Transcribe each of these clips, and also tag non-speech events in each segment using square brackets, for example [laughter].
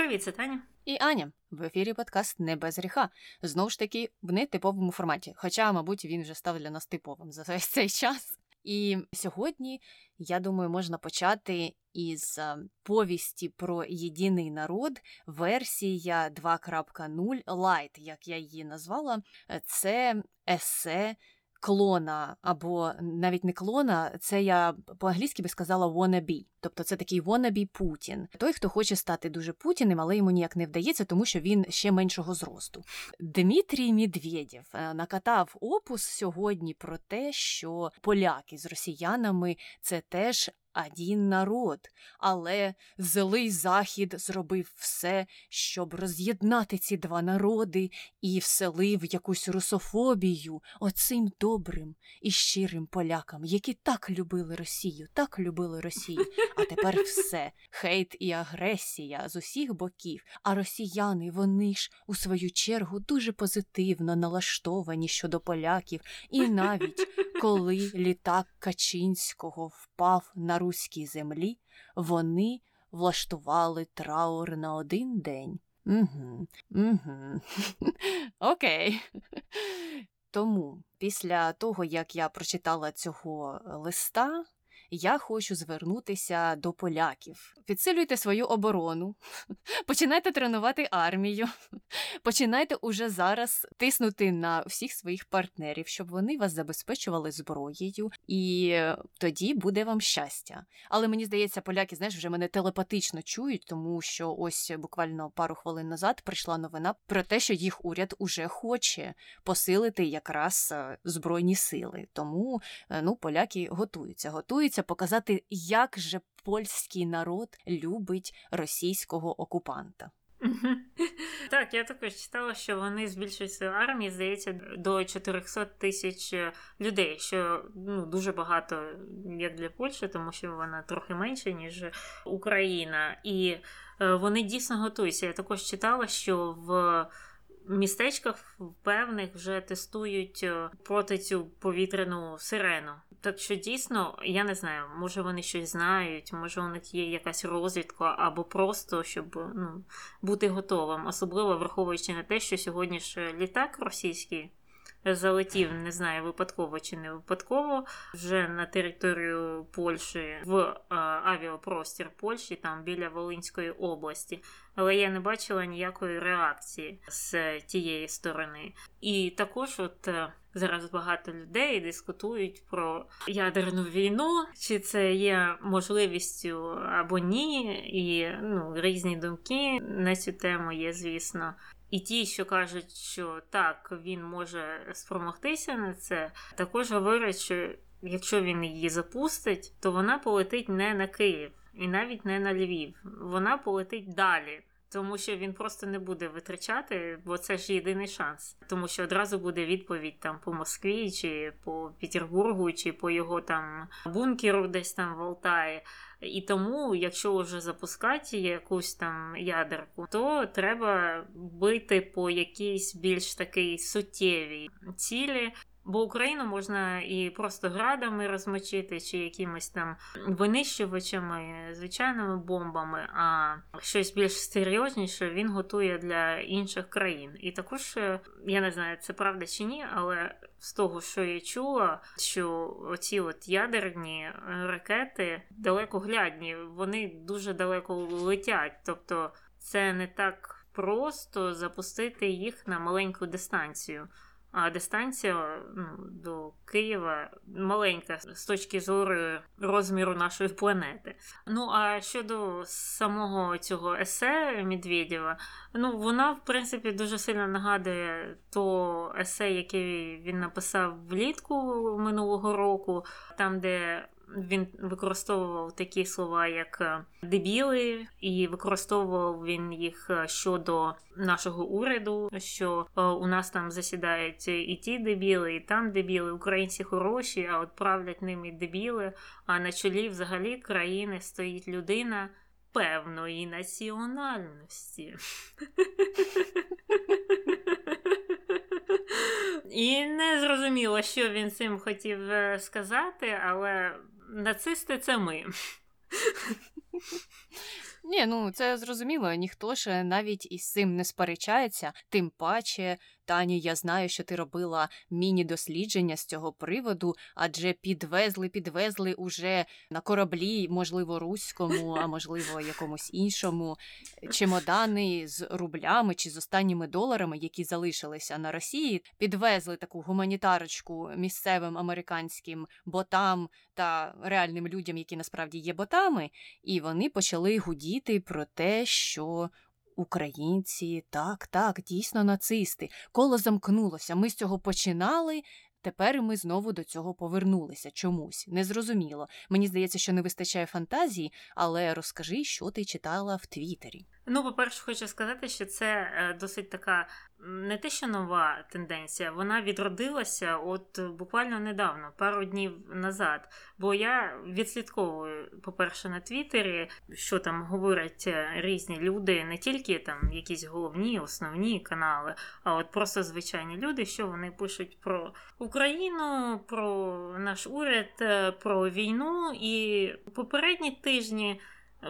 Привіт, це Таня. І Аня в ефірі подкаст не без гріха. Знову ж таки, в нетиповому форматі. Хоча, мабуть, він вже став для нас типовим за весь цей час. І сьогодні, я думаю, можна почати із е, повісті про єдиний народ, версія 2.0 Light, як я її назвала. Це есе клона, або навіть не клона, це я по-англійськи би сказала wannabe. Тобто це такий wannabe Путін. Той, хто хоче стати дуже путіним, але йому ніяк не вдається, тому що він ще меншого зросту. Дмитрій Медведєв е, накатав опус сьогодні про те, що поляки з росіянами це теж один народ, але злий захід зробив все, щоб роз'єднати ці два народи і вселив якусь русофобію оцим добрим і щирим полякам, які так любили Росію, так любили Росію. А тепер все хейт і агресія з усіх боків. А росіяни, вони ж у свою чергу дуже позитивно налаштовані щодо поляків, і навіть коли літак Качинського впав на руській землі, вони влаштували траур на один день. Угу, угу. [laughs] Окей. Тому після того, як я прочитала цього листа, я хочу звернутися до поляків. Підсилюйте свою оборону, [laughs] починайте тренувати армію, [laughs] починайте уже зараз тиснути на всіх своїх партнерів, щоб вони вас забезпечували зброєю, і тоді буде вам щастя. Але мені здається, поляки, знаєш, вже мене телепатично чують, тому що ось буквально пару хвилин назад прийшла новина про те, що їх уряд уже хоче посилити якраз е, збройні сили. Тому е, ну, поляки готуються, готуються намагаються показати, як же польський народ любить російського окупанта. [laughs] Так, я також читала, що вони збільшують свою армію, здається, до 400 тисяч людей, що ну, дуже багато як для Польщі, тому що вона трохи менша, ніж Україна. І е, вони дійсно готуються. Я також читала, що в містечках певних вже тестують е, проти цю повітряну сирену. Так що дійсно, я не знаю, може вони щось знають, може у них є якась розвідка, або просто щоб ну, бути готовим, особливо враховуючи на те, що сьогодні ж літак російський залетів, не знаю, випадково чи не випадково, вже на територію Польщі в е, авіапростір Польщі, там біля Волинської області. Але я не бачила ніякої реакції з тієї сторони. І також, от е, зараз багато людей дискутують про ядерну війну, чи це є можливістю або ні, і ну, різні думки на цю тему є, звісно. І ті, що кажуть, що так, він може спромогтися на це, також говорять, що якщо він її запустить, то вона полетить не на Київ і навіть не на Львів. Вона полетить далі. Тому що він просто не буде витрачати, бо це ж єдиний шанс. Тому що одразу буде відповідь там по Москві, чи по Петербургу, чи по його там бункеру, десь там в Алтаї. І тому, якщо вже запускати якусь там ядерку, то треба бити по якійсь більш такій суттєвій цілі. Бо Україну можна і просто градами розмочити, чи якимось там винищувачами, звичайними бомбами, а щось більш серйозніше він готує для інших країн. І також е, я не знаю, це правда чи ні, але з того, що я чула, що оці от ядерні е, ракети далекоглядні, вони дуже далеко летять. Тобто це не так просто запустити їх на маленьку дистанцію. А дистанція ну, до Києва маленька з точки зору розміру нашої планети. Ну а щодо самого цього есе Медведєва, ну вона в принципі дуже сильно нагадує то есе, яке він написав влітку минулого року, там де він використовував такі слова, як е, дебіли, і використовував він їх е, щодо нашого уряду. Що е, у нас там засідають і ті дебіли, і там дебіли. Українці хороші, а от правлять ними дебіли. А на чолі взагалі країни стоїть людина. Певної національності. [laughs] І не зрозуміло, що він цим хотів сказати, але нацисти це ми. Ні, ну це зрозуміло. Ніхто ж навіть із цим не сперечається. Тим паче, Тані, я знаю, що ти робила міні-дослідження з цього приводу, адже підвезли, підвезли уже на кораблі, можливо, руському, а можливо, якомусь іншому чемодани з рублями чи з останніми доларами, які залишилися на Росії. Підвезли таку гуманітарочку місцевим американським ботам та реальним людям, які насправді є ботами, і вони почали гудіти про те, що Українці, так, так, дійсно нацисти. Коло замкнулося. Ми з цього починали. Тепер ми знову до цього повернулися чомусь. Незрозуміло. Мені здається, що не вистачає фантазії, але розкажи, що ти читала в Твіттері. Ну, по-перше, хочу сказати, що це е, досить така не те, що нова тенденція, вона відродилася от буквально недавно, пару днів назад. Бо я відслідковую, по-перше, на Твіттері, що там говорять е, різні люди, не тільки там якісь головні, основні канали, а от просто звичайні люди, що вони пишуть про Україну, про наш уряд, е, про війну. І попередні тижні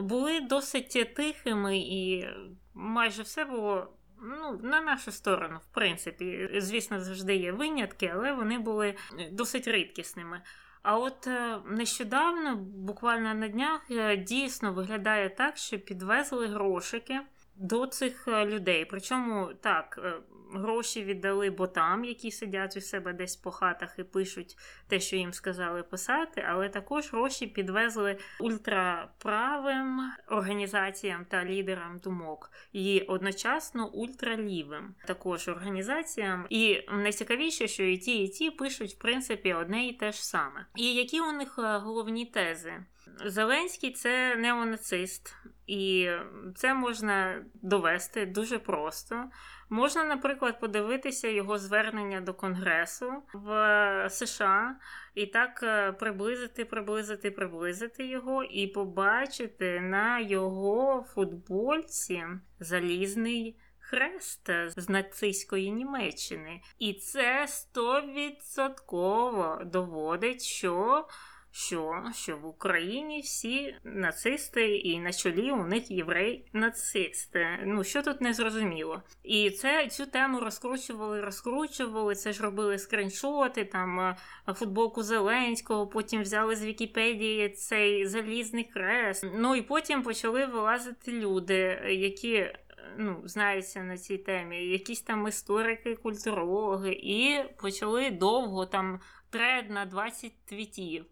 були досить тихими, і майже все було ну, на нашу сторону, в принципі. Звісно, завжди є винятки, але вони були досить рідкісними. А от е, нещодавно, буквально на днях, е, дійсно виглядає так, що підвезли грошики до цих е, людей. Причому так, гроші віддали ботам, які сидять у себе десь по хатах і пишуть те, що їм сказали писати, але також гроші підвезли ультраправим організаціям та лідерам думок і одночасно ультралівим також організаціям. І найцікавіше, що і ті, і ті пишуть в принципі одне і те ж саме. І які у них е, головні тези? Зеленський це неонацист, і це можна довести дуже просто. Можна, наприклад, подивитися його звернення до Конгресу в США і так е, приблизити, приблизити, приблизити його, і побачити на його футбольці залізний. Хрест з нацистської Німеччини, і це стовідсотково доводить, що що що в Україні всі нацисти, і на чолі у них єврей-нацисти. Ну що тут не зрозуміло. І це цю тему розкручували, розкручували. Це ж робили скріншоти, там е, футболку Зеленського, потім взяли з Вікіпедії цей залізний крест. Ну і потім почали вилазити люди, які. Ну, знаються на цій темі, якісь там історики, культурологи, і почали довго там тред на 20 твітів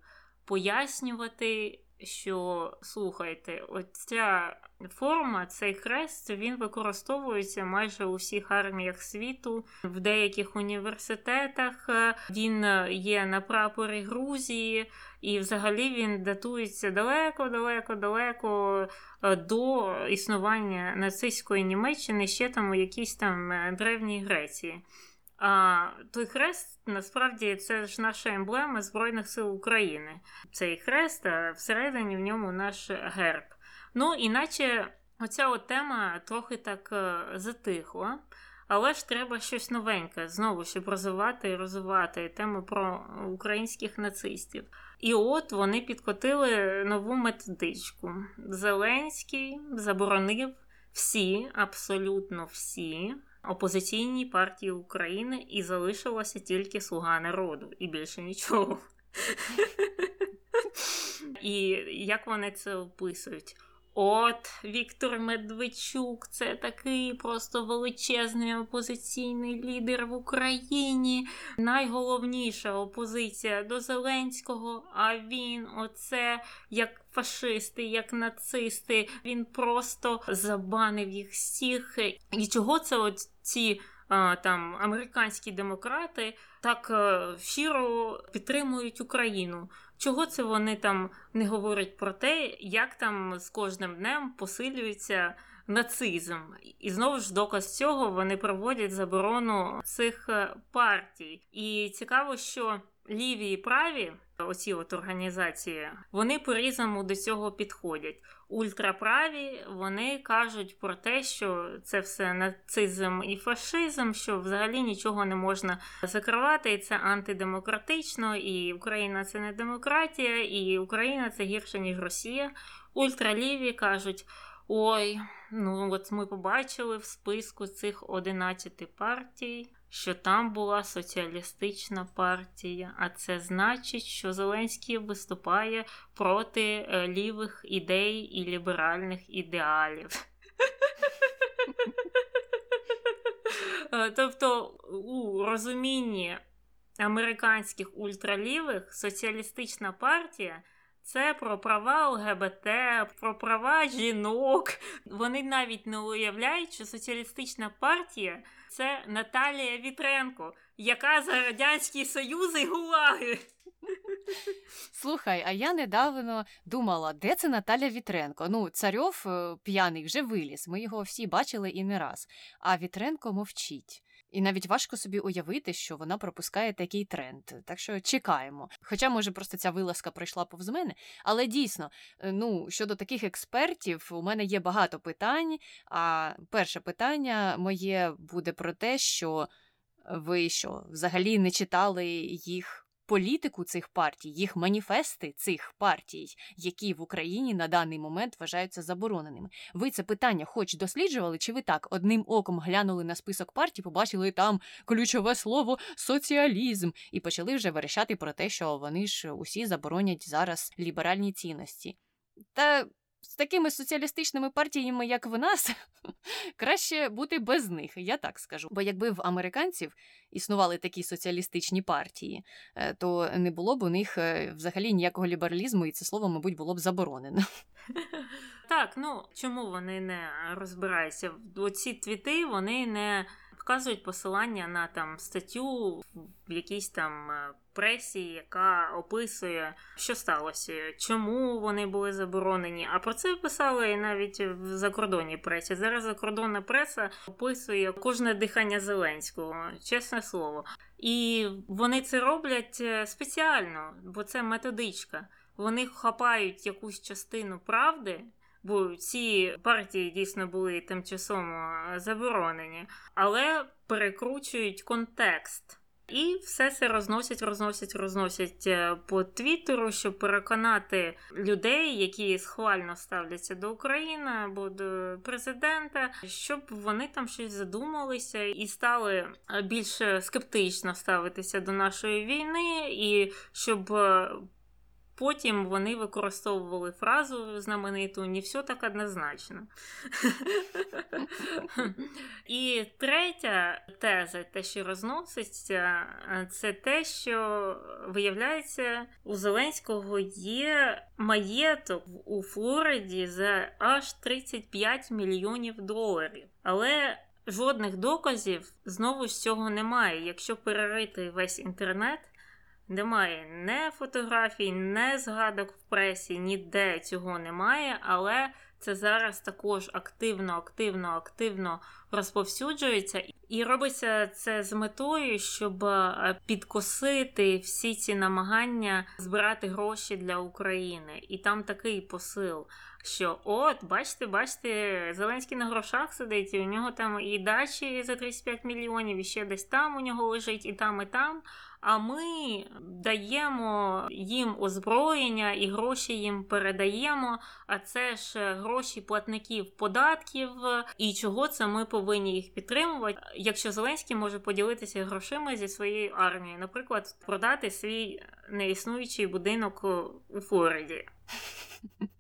пояснювати, що слухайте, оця форма, цей хрест, він використовується майже у всіх арміях світу, в деяких університетах. Він є на прапорі Грузії, і взагалі він датується далеко-далеко-далеко е, до існування нацистської Німеччини ще там у якійсь там е, древній Греції. А той хрест насправді це ж наша емблема Збройних сил України. Цей хрест, а всередині в ньому наш герб. Ну, іначе оця от тема трохи так е, затихла. Але ж треба щось новеньке знову, щоб розвивати і розвивати тему про українських нацистів. І от вони підкотили нову методичку. Зеленський заборонив всі, абсолютно всі опозиційній партії України і залишилася тільки слуга народу, і більше нічого. [laughs] І як вони це описують? От Віктор Медведчук, це такий просто величезний опозиційний лідер в Україні. Найголовніша опозиція до Зеленського. А він, оце як фашисти, як нацисти, він просто забанив їх всіх. І чого це от ці там американські демократи так е, щиро підтримують Україну? Чого це вони там не говорять про те, як там з кожним днем посилюється нацизм? І знову ж доказ цього вони проводять заборону цих е, партій. І цікаво, що ліві і праві оці от організації, вони по-різному до цього підходять. Ультраправі вони кажуть про те, що це все нацизм і фашизм, що взагалі нічого не можна закривати, і це антидемократично, і Україна це не демократія, і Україна це гірше ніж Росія. Ультраліві кажуть. Ой, ну от ми побачили в списку цих 11 партій, що там була соціалістична партія, а це значить, що Зеленський виступає проти е, лівих ідей і ліберальних ідеалів. Е, тобто, у розумінні американських ультралівих соціалістична партія. Це про права ЛГБТ, про права жінок. Вони навіть не уявляють, що соціалістична партія це Наталія Вітренко, яка за Радянський Союз і гулаги. Слухай, а я недавно думала, де це Наталя Вітренко? Ну, царьов е, п'яний вже виліз. Ми його всі бачили і не раз. А Вітренко мовчить. І навіть важко собі уявити, що вона пропускає такий тренд. Так що чекаємо. Хоча, може, просто ця вилазка пройшла повз мене. Але дійсно, е, ну щодо таких експертів, у мене є багато питань. А перше питання моє буде про те, що ви що взагалі не читали їх політику цих партій, їх маніфести цих партій, які в Україні на даний момент вважаються забороненими. Ви це питання хоч досліджували, чи ви так одним оком глянули на список партій, побачили там ключове слово соціалізм, і почали вже верещати про те, що вони ж усі заборонять зараз ліберальні цінності. Та з такими соціалістичними партіями, як в нас, [laughs] краще бути без них, я так скажу. Бо якби в американців існували такі соціалістичні партії, е, то не було б у них е, взагалі ніякого лібералізму, і це слово, мабуть, було б заборонено. [laughs] Так, ну чому вони не розбираються? Оці твіти вони не вказують посилання на там статтю в якійсь там е, пресі, яка описує, що сталося, чому вони були заборонені. А про це писали навіть в закордонній пресі. Зараз закордонна преса описує кожне дихання Зеленського, чесне слово. І вони це роблять е, спеціально, бо це методичка. Вони хапають якусь частину правди бо ці партії дійсно були тимчасово заборонені, але перекручують контекст. І все це розносять, розносять, розносять е, по Твіттеру, щоб переконати людей, які схвально ставляться до України або до президента, щоб вони там щось задумалися і стали більш скептично ставитися до нашої війни, і щоб е, Потім вони використовували фразу знамениту не все так однозначно. [laughs] І третя теза, те, що розноситься, це те, що виявляється, у Зеленського є маєток у Флориді за аж 35 мільйонів доларів. Але жодних доказів знову ж цього немає. Якщо перерити весь інтернет. Немає не фотографій, не згадок в пресі, ніде цього немає, але це зараз також активно, активно, активно розповсюджується, і робиться це з метою, щоб е, підкосити всі ці намагання збирати гроші для України. І там такий посил. Що от, бачите, бачите, Зеленський на грошах сидить, і у нього там і дачі за 35 мільйонів, і ще десь там у нього лежить, і там, і там а ми даємо їм озброєння і гроші їм передаємо. А це ж гроші платників податків. І чого це ми повинні їх підтримувати, якщо Зеленський може поділитися грошима зі своєю армією, наприклад, продати свій неіснуючий будинок у Флориді. [laughs]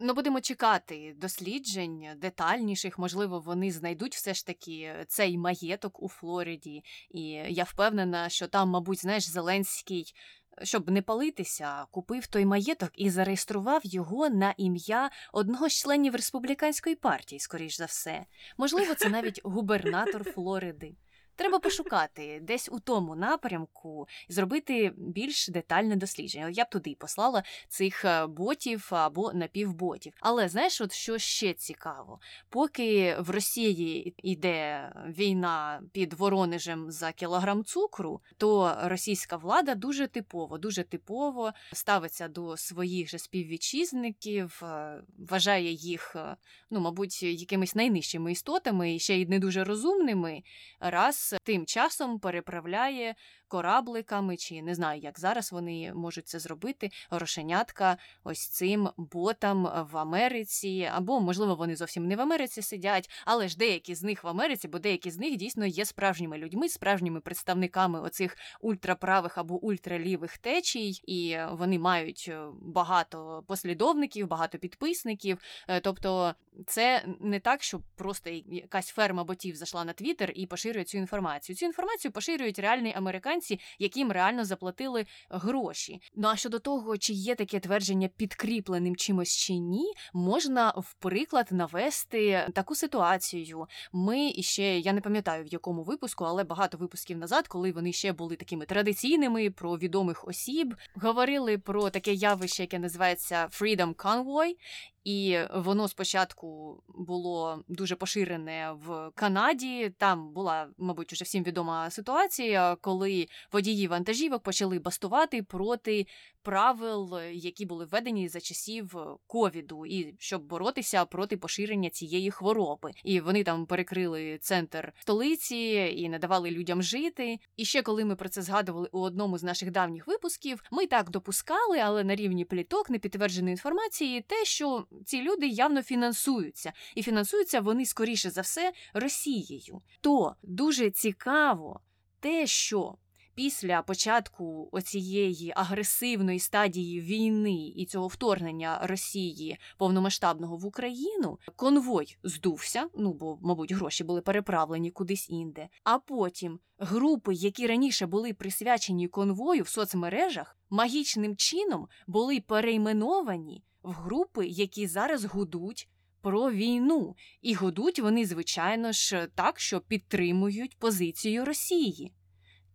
Ну, будемо чекати досліджень детальніших. Можливо, вони знайдуть все ж таки цей маєток у Флориді. І я впевнена, що там, мабуть, знаєш, Зеленський, щоб не палитися, купив той маєток і зареєстрував його на ім'я одного з членів республіканської партії, скоріш за все. Можливо, це навіть губернатор [laughs] Флориди. Треба пошукати десь у тому напрямку і зробити більш детальне дослідження. Я б туди послала цих е, ботів або напівботів. Але знаєш, от що ще цікаво, поки в Росії йде війна під Воронежем за кілограм цукру, то російська влада дуже типово, дуже типово ставиться до своїх же співвітчизників, е, вважає їх, е, ну мабуть, якимись найнижчими істотами і ще й не дуже розумними. раз тим часом переправляє корабликами, чи не знаю, як зараз вони можуть це зробити. Грошенятка ось цим ботам в Америці, або можливо вони зовсім не в Америці сидять, але ж деякі з них в Америці, бо деякі з них дійсно є справжніми людьми, справжніми представниками оцих ультраправих або ультралівих течій, і вони мають е, багато послідовників, багато підписників. Е, тобто, це не так, що просто якась ферма ботів зайшла на Твіттер і поширює цю інформацію. Цю інформацію поширюють реальні американці, яким реально заплатили гроші. Ну а щодо того, чи є таке твердження підкріпленим чимось чи ні, можна в приклад навести таку ситуацію. Ми іще я не пам'ятаю в якому випуску, але багато випусків назад, коли вони ще були такими традиційними про відомих осіб, говорили про таке явище, яке називається Freedom Convoy, і воно спочатку було дуже поширене в Канаді. Там була, мабуть, уже всім відома ситуація, коли водії вантажівок почали бастувати проти правил, які були введені за часів ковіду, і щоб боротися проти поширення цієї хвороби. І вони там перекрили центр столиці і не давали людям жити. І ще коли ми про це згадували у одному з наших давніх випусків, ми так допускали, але на рівні пліток непідтвердженої інформації, те, що ці люди явно фінансуються, і фінансуються вони скоріше за все Росією. То дуже цікаво те, що після початку оцієї агресивної стадії війни і цього вторгнення Росії повномасштабного в Україну конвой здувся. Ну бо, мабуть, гроші були переправлені кудись інде. А потім групи, які раніше були присвячені конвою в соцмережах, магічним чином були перейменовані в групи, які зараз гудуть. Про війну, і гудуть вони, звичайно ж, так, що підтримують позицію Росії.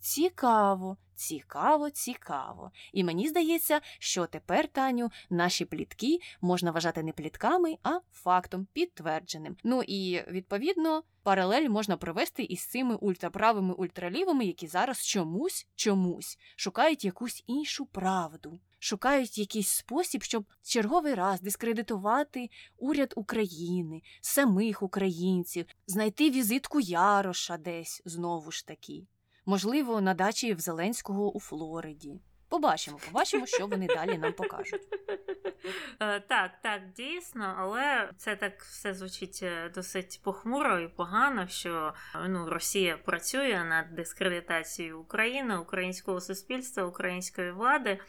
Цікаво, цікаво, цікаво. І мені здається, що тепер, Таню, наші плітки можна вважати не плітками, а фактом підтвердженим. Ну і відповідно паралель можна провести із цими ультраправими ультралівими, які зараз чомусь чомусь шукають якусь іншу правду. Шукають якийсь спосіб, щоб черговий раз дискредитувати уряд України, самих українців, знайти візитку Яроша десь знову ж таки можливо, на дачі в Зеленського у Флориді. Побачимо, побачимо, що вони далі нам покажуть. Е, так, так, дійсно, але це так все звучить е, досить похмуро і погано, що ну, Росія працює над дискредитацією України, українського суспільства, української влади.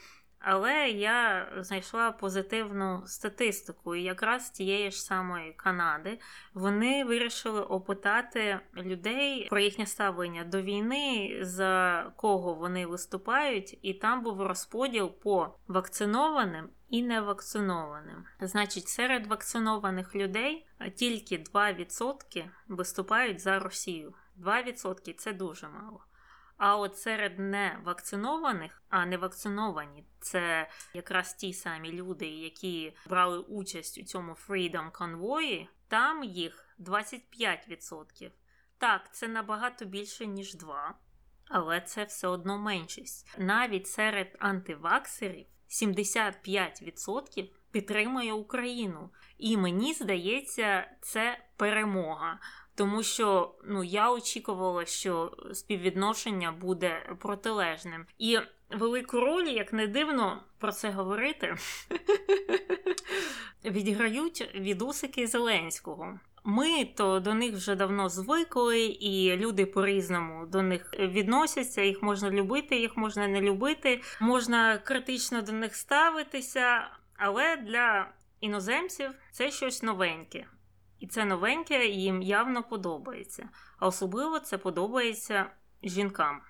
Але я знайшла позитивну статистику, і якраз тієї ж самої Канади вони вирішили опитати людей про їхнє ставлення до війни, за кого вони виступають, і там був розподіл по вакцинованим і невакцинованим. Значить, серед вакцинованих людей тільки 2% виступають за Росію. 2% це дуже мало. А от серед невакцинованих, а невакциновані це якраз ті самі люди, які брали участь у цьому Freedom конвої, там їх 25%. Так, це набагато більше, ніж 2, але це все одно меншість. Навіть серед антиваксерів 75% підтримує Україну. І мені здається, це перемога. Тому що ну я очікувала, що співвідношення буде протилежним. І велику роль, як не дивно про це говорити, [laughs] відіграють відусики Зеленського. Ми то до них вже давно звикли, і люди по-різному до них відносяться. Їх можна любити, їх можна не любити, можна критично до них ставитися, але для іноземців це щось новеньке. І це новеньке їм явно подобається. А особливо це подобається жінкам,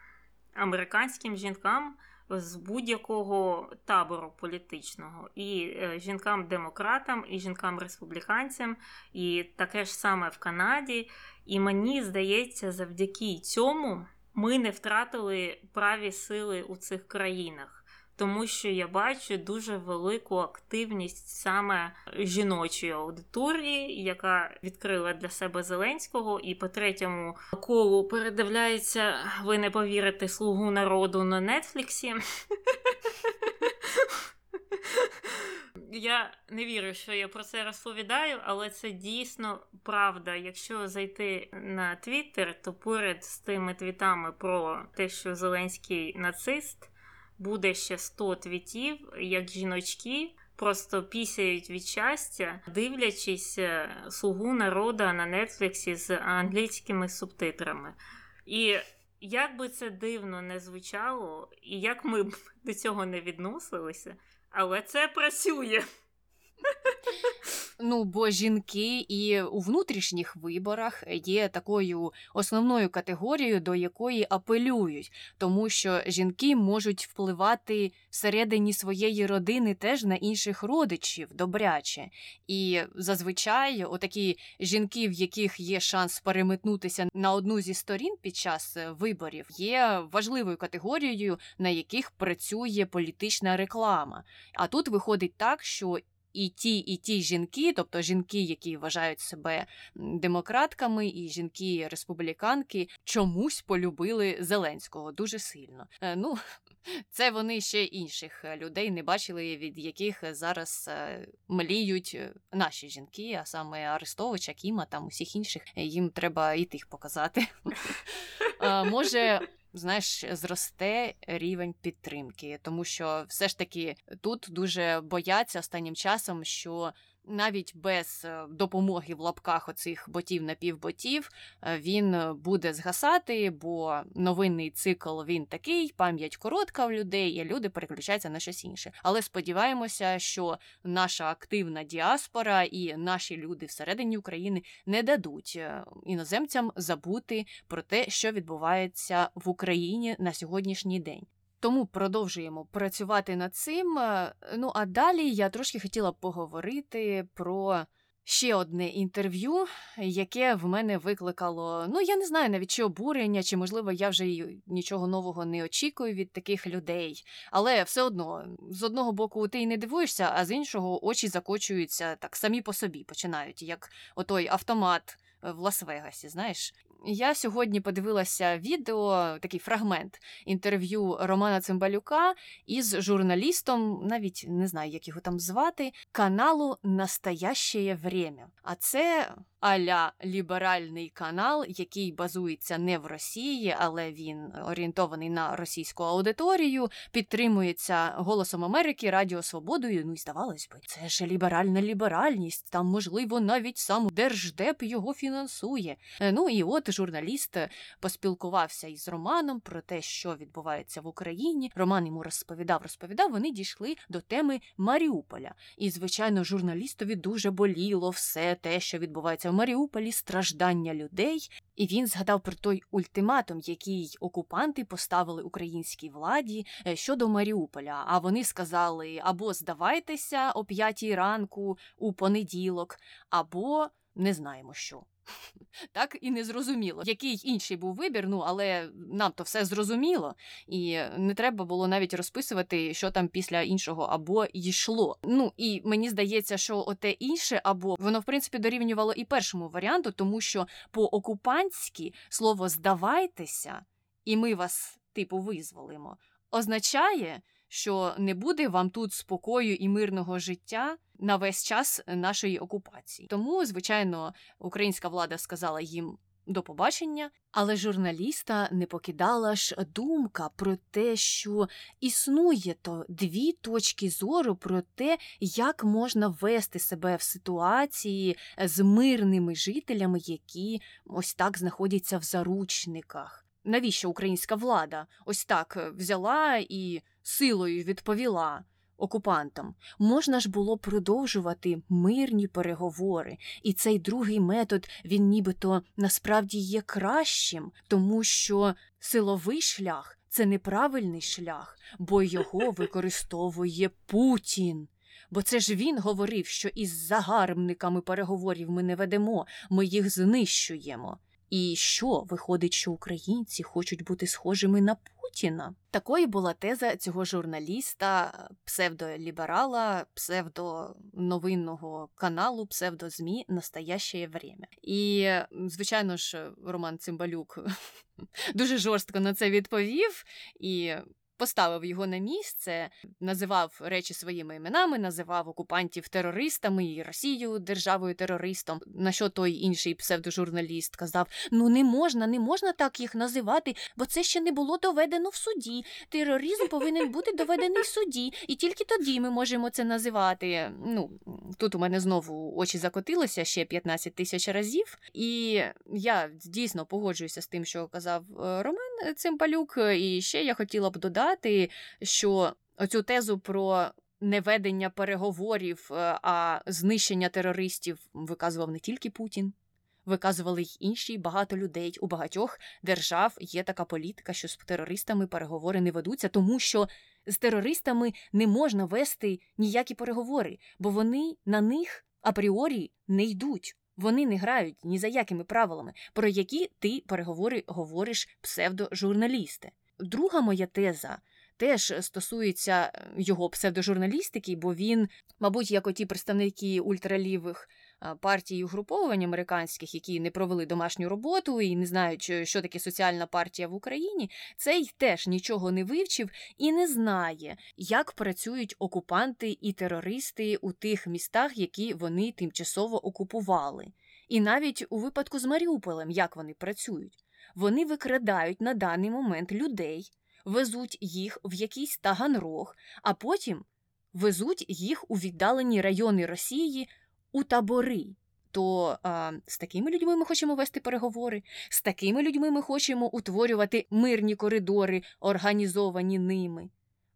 американським жінкам з будь-якого табору політичного, і е, жінкам-демократам, і жінкам-республіканцям, і таке ж саме в Канаді. І мені здається, завдяки цьому ми не втратили праві сили у цих країнах тому що я бачу дуже велику активність саме жіночої аудиторії, яка відкрила для себе Зеленського, і по третьому колу передивляється, ви не повірите, слугу народу на Нетфліксі. Я не вірю, що я про це розповідаю, але це дійсно правда. Якщо зайти на Твіттер, то поряд з тими твітами про те, що Зеленський нацист, буде ще 100 твітів, як жіночки просто пісяють від щастя, дивлячись е, слугу народа на Нетфліксі з англійськими субтитрами. І як би це дивно не звучало, і як ми б до цього не відносилися, але це працює. Ну, бо жінки і у внутрішніх виборах є такою основною категорією, до якої апелюють, тому що жінки можуть впливати всередині своєї родини теж на інших родичів добряче. І зазвичай отакі жінки, в яких є шанс переметнутися на одну зі сторін під час е, виборів, є важливою категорією, на яких працює політична реклама. А тут виходить так, що і ті, і ті жінки, тобто жінки, які вважають себе демократками, і жінки-республіканки, чомусь полюбили Зеленського дуже сильно. Е, ну, [laughs] це вони ще інших людей не бачили, від яких зараз е, мліють е, наші жінки, а саме Арестовича, Кіма, там усіх інших. Їм треба і тих показати. [laughs] Може знаєш, зросте рівень підтримки, тому що все ж таки тут дуже бояться останнім часом, що навіть без е, допомоги в лапках оцих ботів напівботів е, він е, буде згасати, бо новинний цикл він такий, пам'ять коротка в людей, і люди переключаються на щось інше. Але сподіваємося, що наша активна діаспора і наші люди всередині України не дадуть іноземцям забути про те, що відбувається в Україні на сьогоднішній день. Тому продовжуємо працювати над цим. Е, ну а далі я трошки хотіла поговорити про ще одне інтерв'ю, яке в мене викликало. Ну я не знаю навіть чи обурення, чи можливо я вже нічого нового не очікую від таких людей. Але все одно з одного боку ти й не дивуєшся, а з іншого очі закочуються так самі по собі починають, як отой автомат в Лас-Вегасі. Знаєш, я сьогодні подивилася відео, такий фрагмент інтерв'ю Романа Цимбалюка із журналістом, навіть не знаю, як його там звати, каналу Настоящее время. А це аля ліберальний канал, який базується не в Росії, але він орієнтований на російську аудиторію, підтримується голосом Америки, Радіо Свободою. Ну і здавалось би, це ж ліберальна ліберальність. Там, можливо, навіть сам держдеп його фінансує. Е, ну і от журналіст поспілкувався із Романом про те, що відбувається в Україні. Роман йому розповідав, розповідав. Вони дійшли до теми Маріуполя. І, звичайно, журналістові дуже боліло все те, що відбувається в Маріуполі, страждання людей. І він згадав про той ультиматум, який окупанти поставили українській владі е, щодо Маріуполя. А вони сказали або здавайтеся о п'ятій ранку у понеділок, або не знаємо що. Так і не зрозуміло, який інший був вибір, ну але нам то все зрозуміло, і не треба було навіть розписувати, що там після іншого або йшло. Ну і мені здається, що оте інше або воно в принципі дорівнювало і першому варіанту, тому що по окупантськи слово здавайтеся, і ми вас типу визволимо, означає що не буде вам тут спокою і мирного життя на весь час нашої окупації. Тому, звичайно, українська влада сказала їм. До побачення, але журналіста не покидала ж думка про те, що існує то дві точки зору про те, як можна вести себе в ситуації з мирними жителями, які ось так знаходяться в заручниках. Навіщо українська влада ось так взяла і силою відповіла окупантам, можна ж було продовжувати мирні переговори, і цей другий метод він нібито насправді є кращим, тому що силовий шлях це неправильний шлях, бо його [laughs] використовує Путін. Бо це ж він говорив, що із загарбниками переговорів ми не ведемо, ми їх знищуємо. І що виходить, що українці хочуть бути схожими на Путіна? Такою була теза цього журналіста, псевдоліберала, псевдоновинного каналу, псевдозмі Настояще время. І, звичайно ж, Роман Цимбалюк [laughs] дуже жорстко на це відповів. І поставив його на місце, називав речі своїми іменами, називав окупантів терористами і Росію державою терористом. На що той інший псевдожурналіст казав: Ну не можна, не можна так їх називати, бо це ще не було доведено в суді. Тероризм повинен бути доведений в суді, і тільки тоді ми можемо це називати. Ну тут у мене знову очі закотилися ще 15 тисяч разів, і я дійсно погоджуюся з тим, що казав е, Роман Цимпалюк. І ще я хотіла б додати, що оцю тезу про. Неведення переговорів, е, а знищення терористів виказував не тільки Путін, виказували й інші багато людей. У багатьох держав є така політика, що з терористами переговори не ведуться, тому що з терористами не можна вести ніякі переговори, бо вони на них апріорі не йдуть. Вони не грають ні за якими правилами, про які ти переговори говориш псевдожурналісти. Друга моя теза теж стосується його псевдожурналістики, бо він, мабуть, як оті представники ультралівих партій і угруповувань американських, які не провели домашню роботу і не знають, що таке соціальна партія в Україні, цей теж нічого не вивчив і не знає, як працюють окупанти і терористи у тих містах, які вони тимчасово окупували. І навіть у випадку з Маріуполем, як вони працюють, вони викрадають на даний момент людей, везуть їх в якийсь таганрог, а потім везуть їх у віддалені райони Росії у табори. То а, з такими людьми ми хочемо вести переговори, з такими людьми ми хочемо утворювати мирні коридори, організовані ними.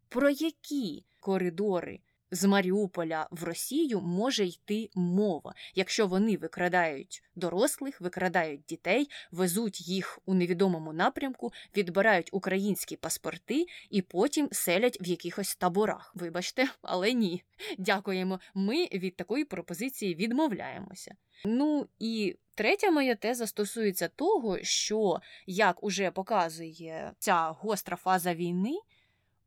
Про які коридори з Маріуполя в Росію може йти мова, якщо вони викрадають дорослих, викрадають дітей, везуть їх у невідомому напрямку, відбирають українські паспорти і потім селять в якихось таборах. Вибачте, але ні. Дякуємо. Ми від такої пропозиції відмовляємося. Ну і третя моя теза стосується того, що як уже показує ця гостра фаза війни,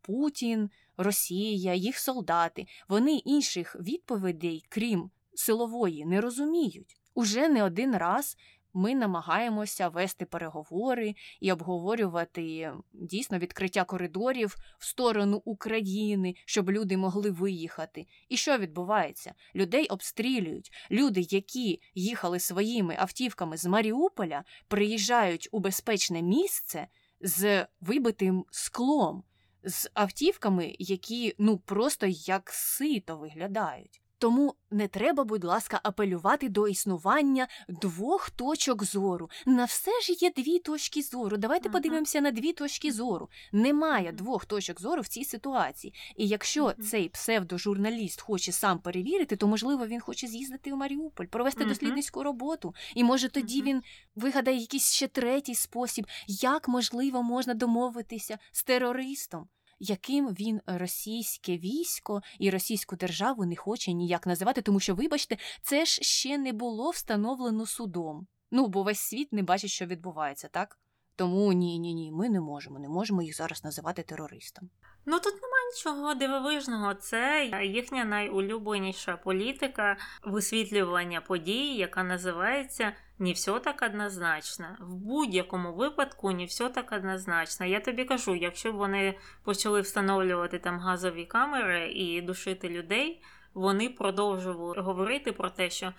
Путін. Росія, їх солдати, вони інших відповідей, крім силової, не розуміють. Уже не один раз ми намагаємося вести переговори і обговорювати дійсно відкриття коридорів в сторону України, щоб люди могли виїхати. І що відбувається? Людей обстрілюють. Люди, які їхали своїми автівками з Маріуполя, приїжджають у безпечне місце з вибитим склом з автівками, які ну просто як сито виглядають. Тому не треба, будь ласка, апелювати до існування двох точок зору. На все ж є дві точки зору. Давайте ага. подивимося на дві точки зору. Немає двох точок зору в цій ситуації. І якщо ага. цей псевдожурналіст хоче сам перевірити, то можливо він хоче з'їздити у Маріуполь, провести ага. дослідницьку роботу. І може тоді він вигадає якийсь ще третій спосіб, як можливо можна домовитися з терористом яким він російське військо і російську державу не хоче ніяк називати, тому що, вибачте, це ж ще не було встановлено судом. Ну, бо весь світ не бачить, що відбувається, так? Тому ні, ні, ні, ми не можемо, не можемо їх зараз називати терористом. Ну тут немає нічого дивовижного. Це їхня найулюбленіша політика висвітлювання подій, яка називається не все так однозначно. В будь-якому випадку не все так однозначно. Я тобі кажу, якщо б вони почали встановлювати там газові камери і душити людей, вони продовжували говорити про те, що.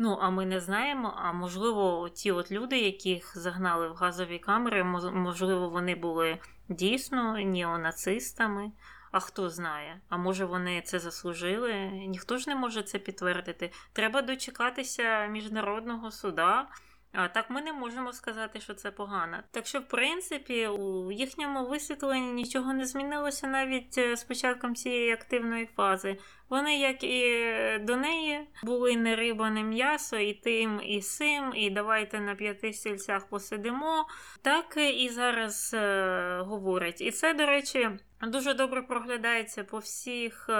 Ну, а ми не знаємо. А можливо, ті от люди, яких загнали в газові камери, можливо, вони були дійсно неонацистами. А хто знає? А може вони це заслужили? Ніхто ж не може це підтвердити. Треба дочекатися міжнародного суда. А так ми не можемо сказати, що це погано. Так що, в принципі, у їхньому висвітленні нічого не змінилося навіть е, з початком цієї активної фази. Вони, як і до неї, були не риба, не м'ясо, і тим, і сим, і давайте на п'яти стільцях посидимо. Так і зараз е, говорять. І це, до речі, дуже добре проглядається по всіх.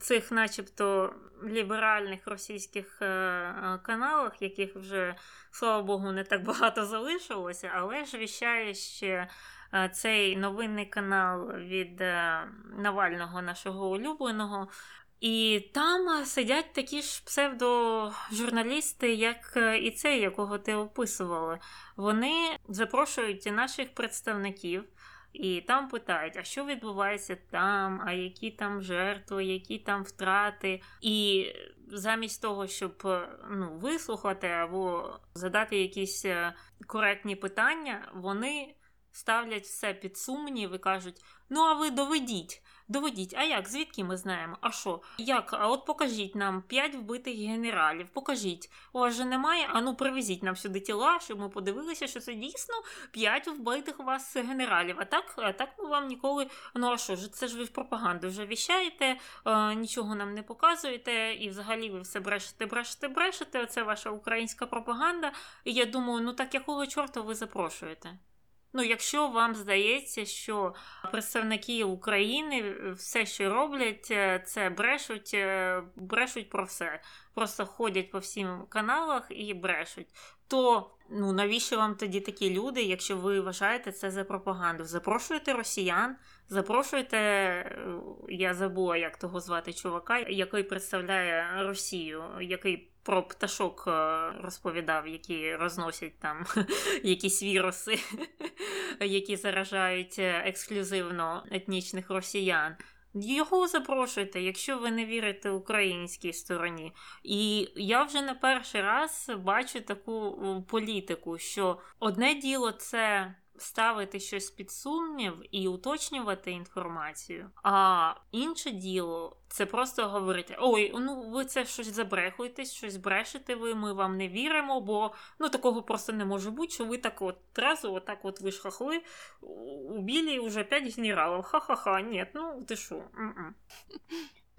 Цих, начебто, ліберальних російських е, е, каналах, яких вже, слава Богу, не так багато залишилося, але ж віщає ще е, цей новинний канал від Навального, нашого улюбленого. І там сидять такі ж псевдожурналісти, як і цей, якого ти описувала. Вони запрошують наших представників І там питають, а що відбувається там, а які там жертви, які там втрати. І замість того, щоб ну, вислухати або задати якісь е, коректні питання, вони ставлять все під сумнів і кажуть: ну, а ви доведіть. Доведіть, а як? Звідки ми знаємо? А що? Як? А от покажіть нам п'ять вбитих генералів. Покажіть. У вас же немає? А ну привезіть нам сюди тіла, щоб ми подивилися, що це дійсно п'ять вбитих у вас генералів. А так а так ми вам ніколи. Ну а що ж, це ж ви в пропаганду вже віщаєте, а, нічого нам не показуєте, і взагалі ви все брешете, брешете, брешете. Оце ваша українська пропаганда. І я думаю, ну так якого чорта ви запрошуєте? Ну, якщо вам здається, що представники України все, що роблять, е, це брешуть, е, брешуть про все. Просто ходять по всім каналах і брешуть. То ну навіщо вам тоді такі люди, якщо ви вважаєте це за пропаганду? Запрошуйте росіян, запрошуйте, е, я забула, як того звати чувака, який представляє Росію, який про пташок розповідав, які розносять там [laughs] якісь віруси, [laughs] які заражають ексклюзивно етнічних росіян. Його запрошуйте, якщо ви не вірите українській стороні. І я вже не перший раз бачу таку політику, що одне діло це ставити щось під сумнів і уточнювати інформацію. А інше діло це просто говорити: ой, ну ви це щось забрехуєтесь, щось брешете ви, ми вам не віримо, бо ну такого просто не може бути, що ви так от одразу, отак от ви хахли, убили вже п'ять генералів. Ха-ха-ха, ні, ну ти що?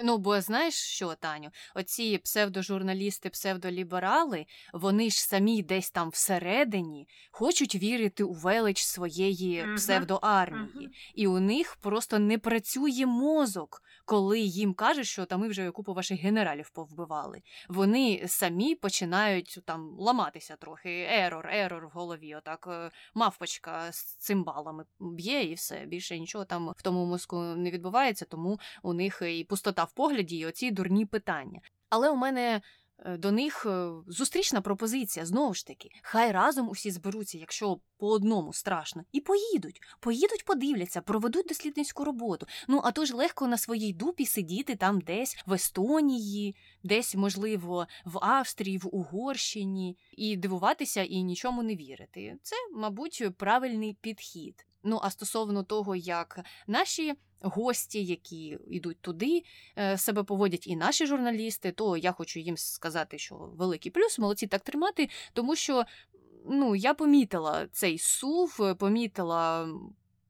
Ну, бо знаєш що, Таню, оці псевдожурналісти, псевдоліберали, вони ж самі десь там всередині хочуть вірити у велич своєї uh-huh. псевдоармії, uh-huh. і у них просто не працює мозок, коли їм кажуть, що там ми вже купу ваших генералів повбивали. Вони самі починають там ламатися трохи. Ерор, ерор в голові. Отак е, мавпочка з цимбалами б'є, і все більше нічого там в тому мозку не відбувається, тому у них і пустота в погляді, і оці дурні питання. Але у мене Е, до них е, зустрічна пропозиція знову ж таки. Хай разом усі зберуться, якщо по одному страшно, і поїдуть. Поїдуть, подивляться, проведуть дослідницьку роботу. Ну а то ж легко на своїй дупі сидіти там десь в Естонії, десь, можливо, в Австрії, в Угорщині, і дивуватися і нічому не вірити. Це, мабуть, правильний підхід. Ну а стосовно того, як наші гості, які йдуть туди, е, себе поводять і наші журналісти, то я хочу їм сказати, що великий плюс, молодці так тримати, тому що ну, я помітила цей сув, помітила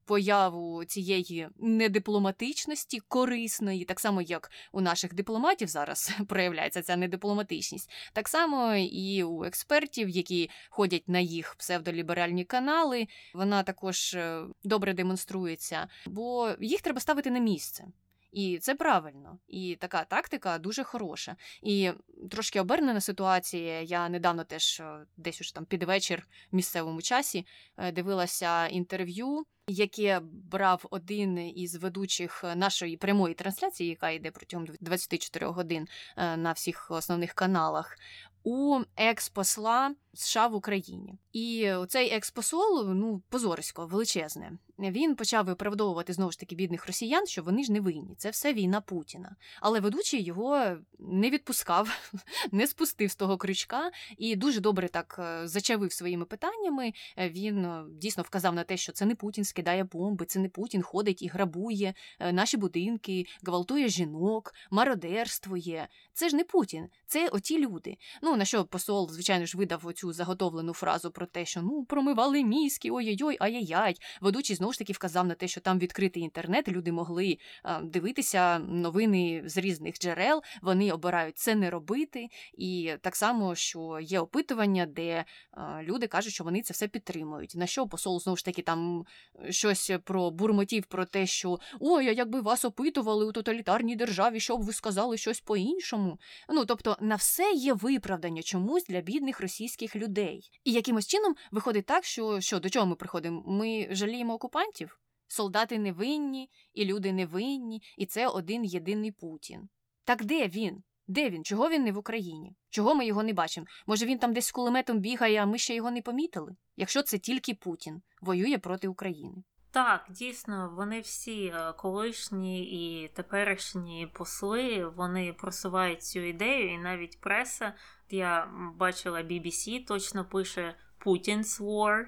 появу цієї недипломатичності корисної, так само як у наших дипломатів зараз [laughs] проявляється ця недипломатичність, так само і у експертів, які ходять на їх псевдоліберальні канали, вона також е, добре демонструється, бо їх треба ставити на місце. І це правильно, і така тактика дуже хороша. І трошки обернена ситуація. Я недавно теж е, десь уж там під вечір в місцевому часі е, дивилася інтерв'ю, яке брав один із ведучих нашої прямої трансляції, яка йде протягом 24 годин е, на всіх основних каналах. У експосла США в Україні, і цей експосол ну позорисько величезне він почав виправдовувати знову ж таки бідних росіян, що вони ж не винні. Це все війна Путіна. Але ведучий його не відпускав, [laughs] не спустив з того крючка і дуже добре так е, зачавив своїми питаннями. Е, він е, дійсно вказав на те, що це не Путін скидає бомби, це не Путін ходить і грабує наші будинки, гвалтує жінок, мародерствує. Це ж не Путін, це оті люди. Ну на що посол, звичайно ж, видав оцю заготовлену фразу про те, що ну промивали мізки, ой-ой-ой, ай-яй-яй. Ведучий знову ж таки вказав на те, що там відкритий інтернет, люди могли а, дивитися новини з різних джерел, вони обирають це не робити. І так само, що є опитування, де а, люди кажуть, що вони це все підтримують. На що посол знову ж таки там щось про бурмотів, про те, що ой, а якби вас опитували у тоталітарній державі, щоб ви сказали щось по-іншому. Ну тобто на все є виправдання чомусь для бідних російських людей. І якимось чином виходить так, що що до чого ми приходимо? Ми жаліємо окупантів? окупантів? Солдати невинні, і люди невинні, і це один єдиний Путін. Так де він? Де він? Чого він не в Україні? Чого ми його не бачимо? Може, він там десь з кулеметом бігає, а ми ще його не помітили? Якщо це тільки Путін воює проти України. Так, дійсно, вони всі е, колишні і теперішні посли вони просувають цю ідею, і навіть преса. Я бачила BBC, точно пише Putin's War,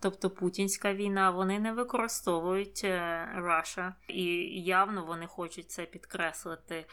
тобто Путінська війна. Вони не використовують е, Russia, і явно вони хочуть це підкреслити.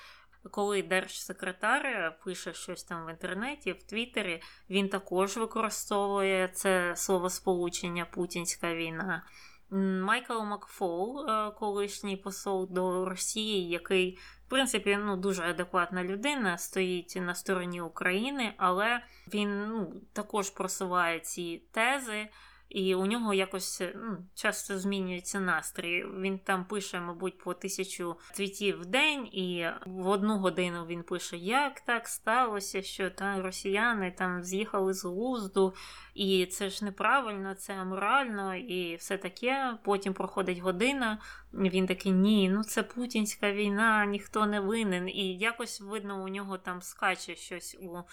Коли держсекретар пише щось там в інтернеті, в Твіттері, він також використовує це словосполучення Путінська війна. Майкл Макфол, е, колишній посол до Росії, який, в принципі, ну, дуже адекватна людина, стоїть на стороні України, але він ну, також просуває ці тези. І у нього якось ну, часто змінюється настрій. Він там пише, мабуть, по тисячу твітів в день, і в одну годину він пише, як так сталося, що там росіяни там з'їхали з глузду, і це ж неправильно, це аморально, і все таке. Потім проходить година. Він такий, ні, ну це путінська війна, ніхто не винен. І якось видно, у нього там скаче щось у,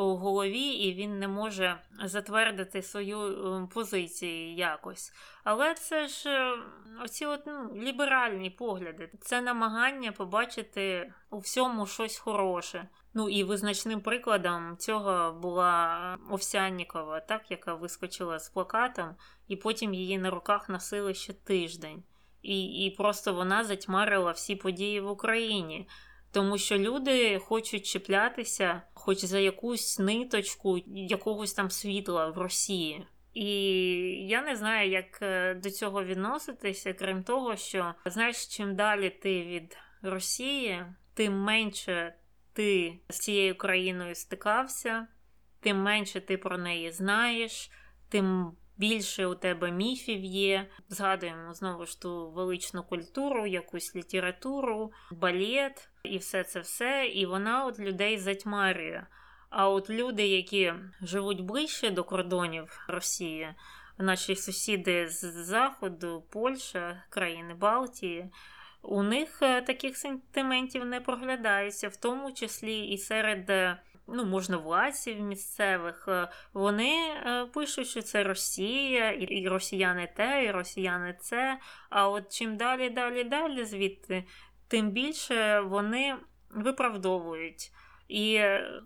у голові, і він не може затвердити свою ем, позицію якось. Але це ж е, оці от, ну, ліберальні погляди, це намагання побачити у всьому щось хороше. Ну і визначним прикладом цього була Овсяннікова, так, яка вискочила з плакатом, і потім її на руках носили ще тиждень. І, І просто вона затьмарила всі події в Україні. Тому що люди хочуть чіплятися, хоч за якусь ниточку якогось там світла в Росії. І я не знаю, як е, до цього відноситися, крім того, що знаєш, чим далі ти від Росії, тим менше ти з цією країною стикався, тим менше ти про неї знаєш, тим більше у тебе міфів є. Згадуємо знову ж ту величну культуру, якусь літературу, балет і все це все. І вона от людей затьмарює. А от люди, які живуть ближче до кордонів Росії, наші сусіди з Заходу, Польща, країни Балтії, у них е, таких сентиментів не проглядається, в тому числі і серед е, ну, можновладців місцевих. Е, вони пишуть, що це Росія, і росіяни те, і росіяни це. А от чим далі, далі, далі звідти, тим більше вони виправдовують. І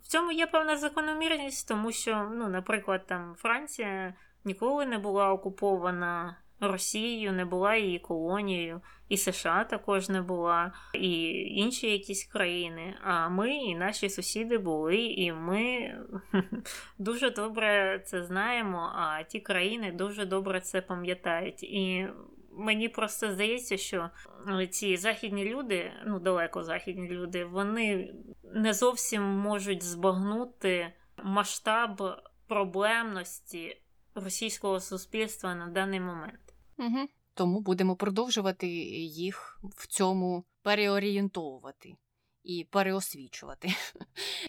в цьому є певна закономірність, тому що, ну, наприклад, там Франція ніколи не була окупована Росією, не була її колонією, і США також не була, і інші якісь країни. А ми і наші сусіди були, і ми [laughs] дуже добре це знаємо. А ті країни дуже добре це пам'ятають. І мені просто здається, що ці західні люди, ну далеко західні люди, вони не зовсім можуть збагнути масштаб проблемності російського суспільства на даний момент. Угу. Тому будемо продовжувати їх в цьому переорієнтовувати і переосвічувати.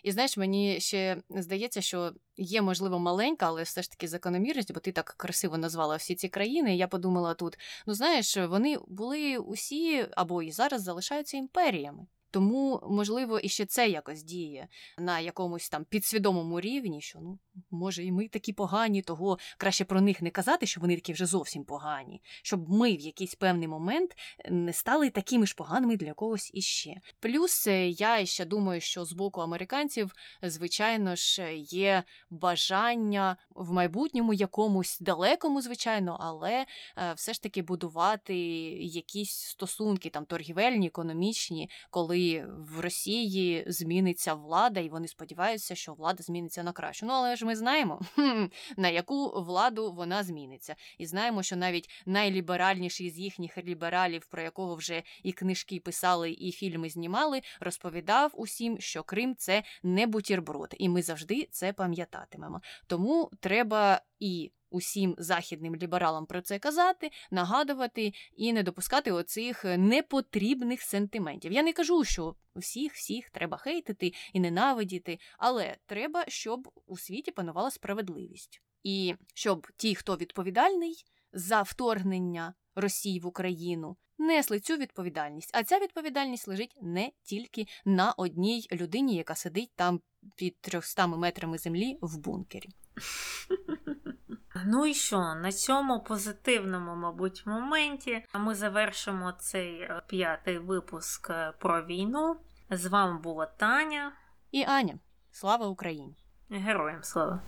І знаєш, мені ще здається, що є, можливо, маленька, але все ж таки закономірність, бо ти так красиво назвала всі ці країни. І я подумала тут: ну знаєш, вони були усі або і зараз залишаються імперіями. Тому, можливо, і ще це якось діє на якомусь там підсвідомому рівні, що ну може і ми такі погані, того краще про них не казати, що вони такі вже зовсім погані, щоб ми в якийсь певний момент не стали такими ж поганими для когось іще. Плюс е, я ще думаю, що з боку американців, звичайно ж, є бажання в майбутньому якомусь далекому, звичайно, але е, все ж таки будувати якісь стосунки там торгівельні, економічні, коли в Росії зміниться влада, і вони сподіваються, що влада зміниться на кращу. Ну але ж ми знаємо, [laughs] на яку владу вона зміниться, і знаємо, що навіть найліберальніший з їхніх лібералів, про якого вже і книжки писали, і фільми знімали, розповідав усім, що Крим це не бутірброд, і ми завжди це пам'ятатимемо. Тому треба і усім західним лібералам про це казати, нагадувати і не допускати оцих непотрібних сентиментів. Я не кажу, що всіх всіх треба хейтити і ненавидіти, але треба, щоб у світі панувала справедливість. І щоб ті, хто відповідальний за вторгнення Росії в Україну, несли цю відповідальність. А ця відповідальність лежить не тільки на одній людині, яка сидить там під 300 метрами землі в бункері. [laughs] Ну і що, на цьому позитивному, мабуть, моменті ми завершимо цей е, п'ятий випуск е, про війну. З вами була Таня. І Аня, слава Україні! Героям слава!